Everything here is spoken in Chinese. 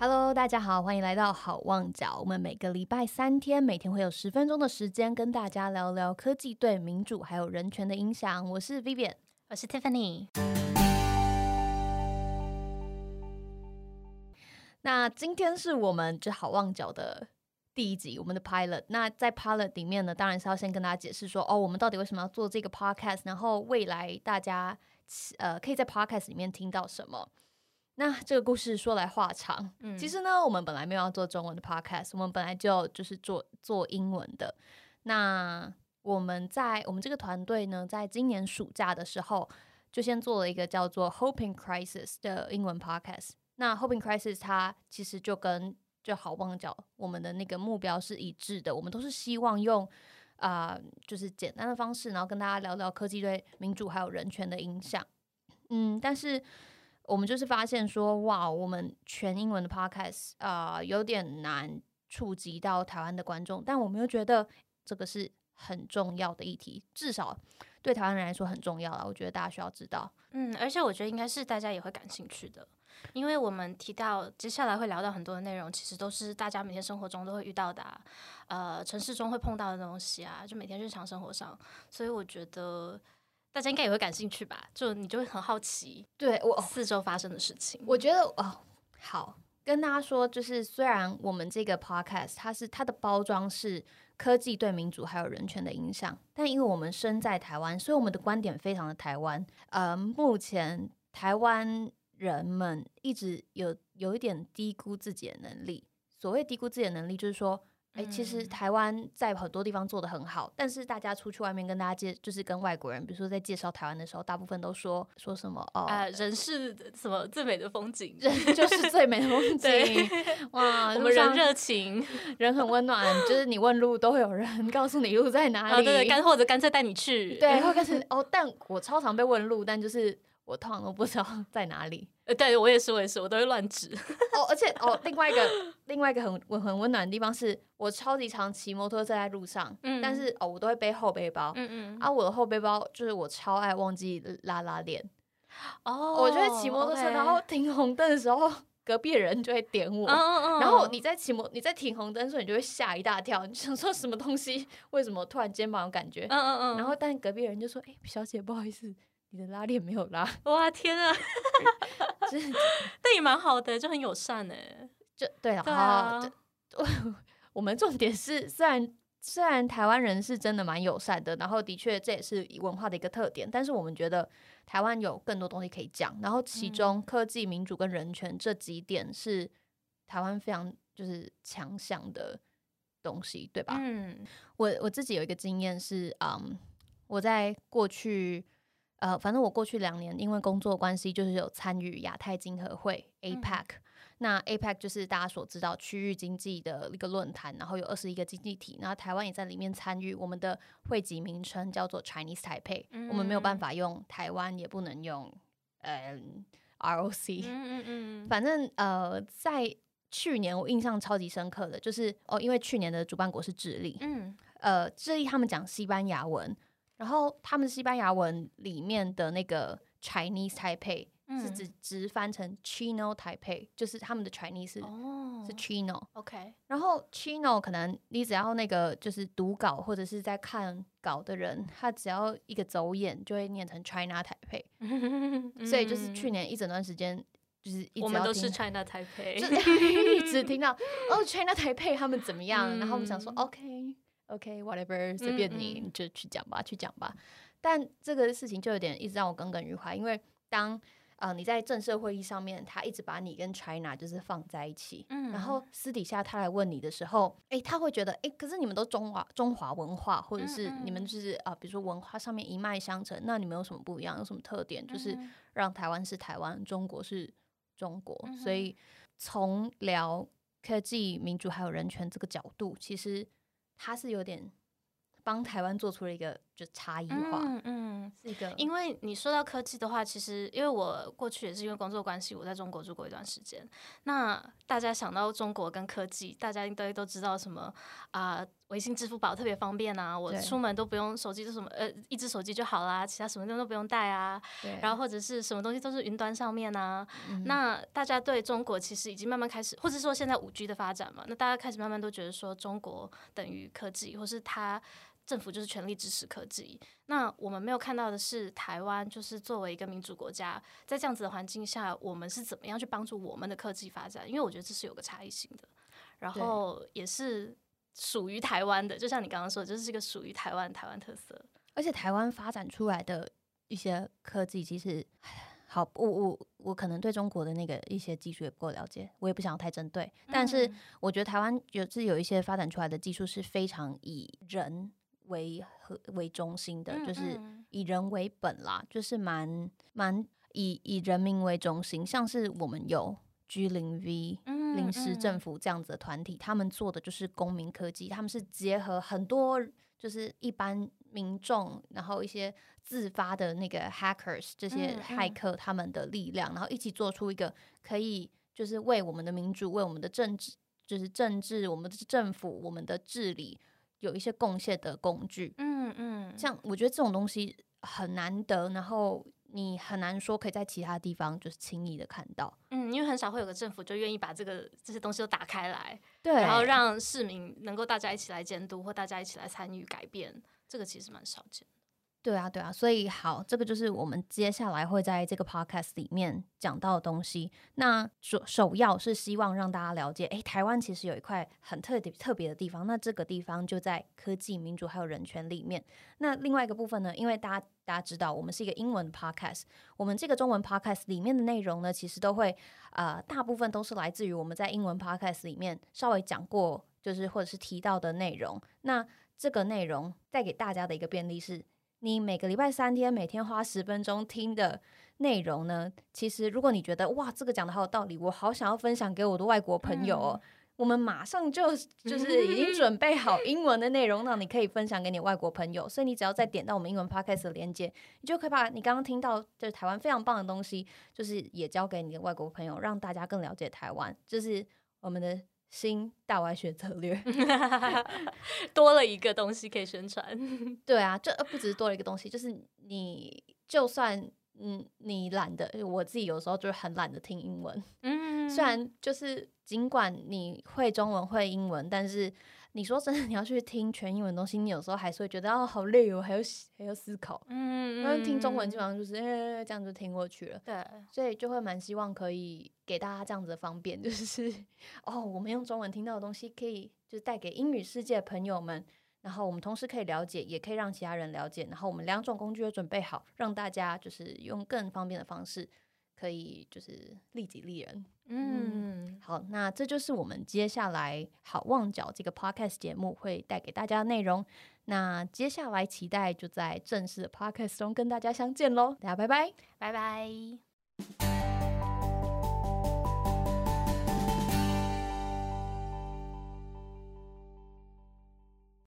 Hello，大家好，欢迎来到好望角。我们每个礼拜三天，每天会有十分钟的时间跟大家聊聊科技对民主还有人权的影响。我是 Vivian，我是 Tiffany。那今天是我们这好望角的第一集，我们的 Pilot。那在 Pilot 里面呢，当然是要先跟大家解释说，哦，我们到底为什么要做这个 Podcast，然后未来大家呃可以在 Podcast 里面听到什么。那这个故事说来话长，嗯其实呢，我们本来没有要做中文的 podcast，我们本来就就是做做英文的。那我们在我们这个团队呢，在今年暑假的时候，就先做了一个叫做 Hoping Crisis 的英文 podcast。那 Hoping Crisis 它其实就跟就好望角我们的那个目标是一致的，我们都是希望用啊，就是简单的方式，然后跟大家聊聊科技对民主还有人权的影响。嗯，但是。我们就是发现说，哇，我们全英文的 podcast 啊，有点难触及到台湾的观众，但我们又觉得这个是很重要的议题，至少对台湾人来说很重要了。我觉得大家需要知道。嗯，而且我觉得应该是大家也会感兴趣的，因为我们提到接下来会聊到很多的内容，其实都是大家每天生活中都会遇到的，呃，城市中会碰到的东西啊，就每天日常生活上，所以我觉得。大家应该也会感兴趣吧？就你就会很好奇，对我四周发生的事情。我觉得哦，好跟大家说，就是虽然我们这个 podcast 它是它的包装是科技对民主还有人权的影响，但因为我们身在台湾，所以我们的观点非常的台湾。呃，目前台湾人们一直有有一点低估自己的能力。所谓低估自己的能力，就是说。哎，其实台湾在很多地方做的很好，但是大家出去外面跟大家介，就是跟外国人，比如说在介绍台湾的时候，大部分都说说什么哦，人是什么最美的风景，人就是最美的风 景。哇，我们人热情，人很温暖，就是你问路都会有人 告诉你路在哪里，对，干或者干脆带你去，对，或干脆哦，但我超常被问路，但就是我通常都不知道 在哪里。呃，对我也是，我也是，我都会乱指。哦，而且哦，另外一个另外一个很温很温暖的地方是，我超级常骑摩托车在路上，嗯，但是哦，我都会背后背包，嗯嗯，啊，我的后背包就是我超爱忘记拉拉链，哦，我就会骑摩托车，然后停红灯的时候，隔壁的人就会点我，然后你在骑摩你在停红灯的时候，你就会吓一大跳，你想说什么东西？为什么突然肩膀有感觉？嗯嗯嗯，然后但隔壁人就说，哎，小姐不好意思。你的拉链没有拉，哇天啊！但也蛮好的，就很友善哎，就对啊。我 我们重点是，虽然虽然台湾人是真的蛮友善的，然后的确这也是文化的一个特点，但是我们觉得台湾有更多东西可以讲，然后其中科技、民主跟人权这几点是台湾非常就是强项的东西，对吧？嗯，我我自己有一个经验是，嗯，我在过去。呃，反正我过去两年因为工作关系，就是有参与亚太经合会 APEC。那 APEC 就是大家所知道区域经济的一个论坛，然后有二十一个经济体，然后台湾也在里面参与。我们的会籍名称叫做 Chinese Taipei，我们没有办法用台湾，也不能用呃 ROC。嗯嗯嗯。反正呃，在去年我印象超级深刻的就是哦，因为去年的主办国是智利，嗯，呃，智利他们讲西班牙文。然后他们西班牙文里面的那个 Chinese Taipei 是指直翻成 Chino Taipei，就是他们的 Chinese 是 Chino。OK，然后 Chino 可能你只要那个就是读稿或者是在看稿的人，他只要一个走眼就会念成 China Taipei。所以就是去年一整段时间就是我们都是 China Taipei，一直听到哦 China Taipei 他们怎么样，然后我们想说 OK。OK，whatever，随便你，你就去讲吧，去讲吧。但这个事情就有点一直让我耿耿于怀，因为当呃你在正式会议上面，他一直把你跟 China 就是放在一起，嗯，然后私底下他来问你的时候，哎，他会觉得，哎，可是你们都中华中华文化，或者是你们就是啊，比如说文化上面一脉相承，那你们有什么不一样？有什么特点？就是让台湾是台湾，中国是中国。所以从聊科技、民主还有人权这个角度，其实。他是有点帮台湾做出了一个就差异化，嗯，是个？因为你说到科技的话，其实因为我过去也是因为工作关系，我在中国住过一段时间。那大家想到中国跟科技，大家应该都知道什么啊？微信、支付宝特别方便啊，我出门都不用手机，就什么呃，一只手机就好啦，其他什么东西都不用带啊。然后或者是什么东西都是云端上面啊。那大家对中国其实已经慢慢开始，或者说现在五 G 的发展嘛，那大家开始慢慢都觉得说中国等于科技，或是它。政府就是全力支持科技。那我们没有看到的是，台湾就是作为一个民主国家，在这样子的环境下，我们是怎么样去帮助我们的科技发展？因为我觉得这是有个差异性的，然后也是属于台湾的。就像你刚刚说，就是一个属于台湾台湾特色。而且台湾发展出来的一些科技，其实好，我我我可能对中国的那个一些技术也不够了解，我也不想太针对。但是我觉得台湾有是有一些发展出来的技术是非常以人。为和为中心的，就是以人为本啦，就是蛮蛮以以人民为中心，像是我们有 G 零 V 临时政府这样子的团体，他们做的就是公民科技，他们是结合很多就是一般民众，然后一些自发的那个 hackers 这些骇客他们的力量，然后一起做出一个可以就是为我们的民主、为我们的政治，就是政治、我们的政府、我们的治理。有一些贡献的工具，嗯嗯，像我觉得这种东西很难得，然后你很难说可以在其他地方就是轻易的看到，嗯，因为很少会有个政府就愿意把这个这些东西都打开来，对，然后让市民能够大家一起来监督或大家一起来参与改变，这个其实蛮少见。对啊，对啊，所以好，这个就是我们接下来会在这个 podcast 里面讲到的东西。那首首要是希望让大家了解，诶，台湾其实有一块很特别特别的地方。那这个地方就在科技、民主还有人权里面。那另外一个部分呢，因为大家大家知道，我们是一个英文 podcast，我们这个中文 podcast 里面的内容呢，其实都会呃，大部分都是来自于我们在英文 podcast 里面稍微讲过，就是或者是提到的内容。那这个内容带给大家的一个便利是。你每个礼拜三天，每天花十分钟听的内容呢？其实，如果你觉得哇，这个讲的好有道理，我好想要分享给我的外国朋友，哦，我们马上就 就是已经准备好英文的内容，让你可以分享给你外国朋友。所以你只要再点到我们英文 podcast 的链接，你就可以把你刚刚听到就是台湾非常棒的东西，就是也交给你的外国朋友，让大家更了解台湾。就是我们的。新大外学策略。多了一个东西可以宣传，对啊，就不只是多了一个东西，就是你就算嗯你懒得，我自己有时候就是很懒得听英文，嗯，虽然就是尽管你会中文会英文，但是。你说真的，你要去听全英文东西，你有时候还是会觉得哦，好累哦，还要还要思考。嗯，因为听中文基本上就是哎这样就听过去了。对，所以就会蛮希望可以给大家这样子的方便，就是哦，我们用中文听到的东西，可以就是带给英语世界的朋友们，然后我们同时可以了解，也可以让其他人了解，然后我们两种工具都准备好，让大家就是用更方便的方式。可以就是利己利人，嗯，好，那这就是我们接下来好望角这个 podcast 节目会带给大家的内容。那接下来期待就在正式的 podcast 中跟大家相见喽，大家拜拜，拜拜。